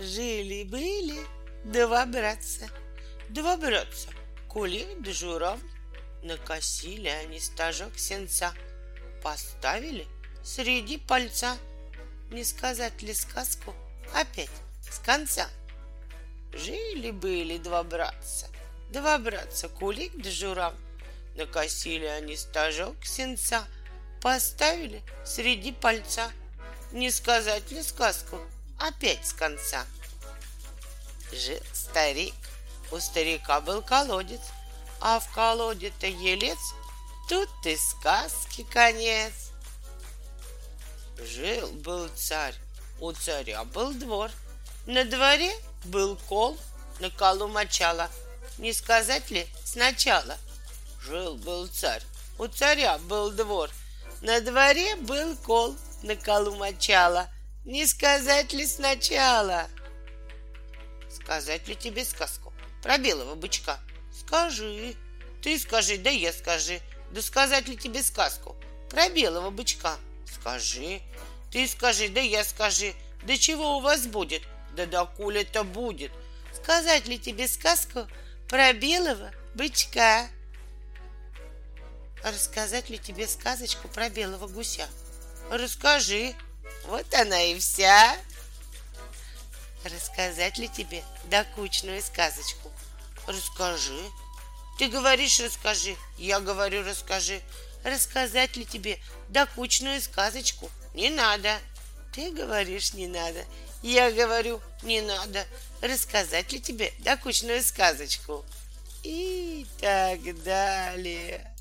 Жили-были два братца. Два братца, Кулик да Журавль. Накосили они стажок сенца. Поставили среди пальца. Не сказать ли сказку опять с конца? Жили-были два братца. Два братца, Кулик да Журавль. Накосили они стажок сенца. Поставили среди пальца. Не сказать ли сказку опять с конца? Жил старик, у старика был колодец, а в колоде-то елец, тут и сказки конец. Жил-был царь, у царя был двор, на дворе был кол, на колу мочала. Не сказать ли сначала? Жил-был царь, у царя был двор, на дворе был кол, на колу мочала. Не сказать ли сначала? Сказать ли тебе сказку про белого бычка? Скажи. Ты скажи, да я скажи. Да сказать ли тебе сказку про белого бычка? Скажи. Ты скажи, да я скажи. Да чего у вас будет? Да доколе это будет? Сказать ли тебе сказку про белого бычка? Рассказать ли тебе сказочку про белого гуся? Расскажи. Вот она и вся. Рассказать ли тебе докучную сказочку? Расскажи. Ты говоришь, расскажи. Я говорю, расскажи. Рассказать ли тебе докучную сказочку? Не надо. Ты говоришь, не надо. Я говорю, не надо. Рассказать ли тебе докучную сказочку? И так далее.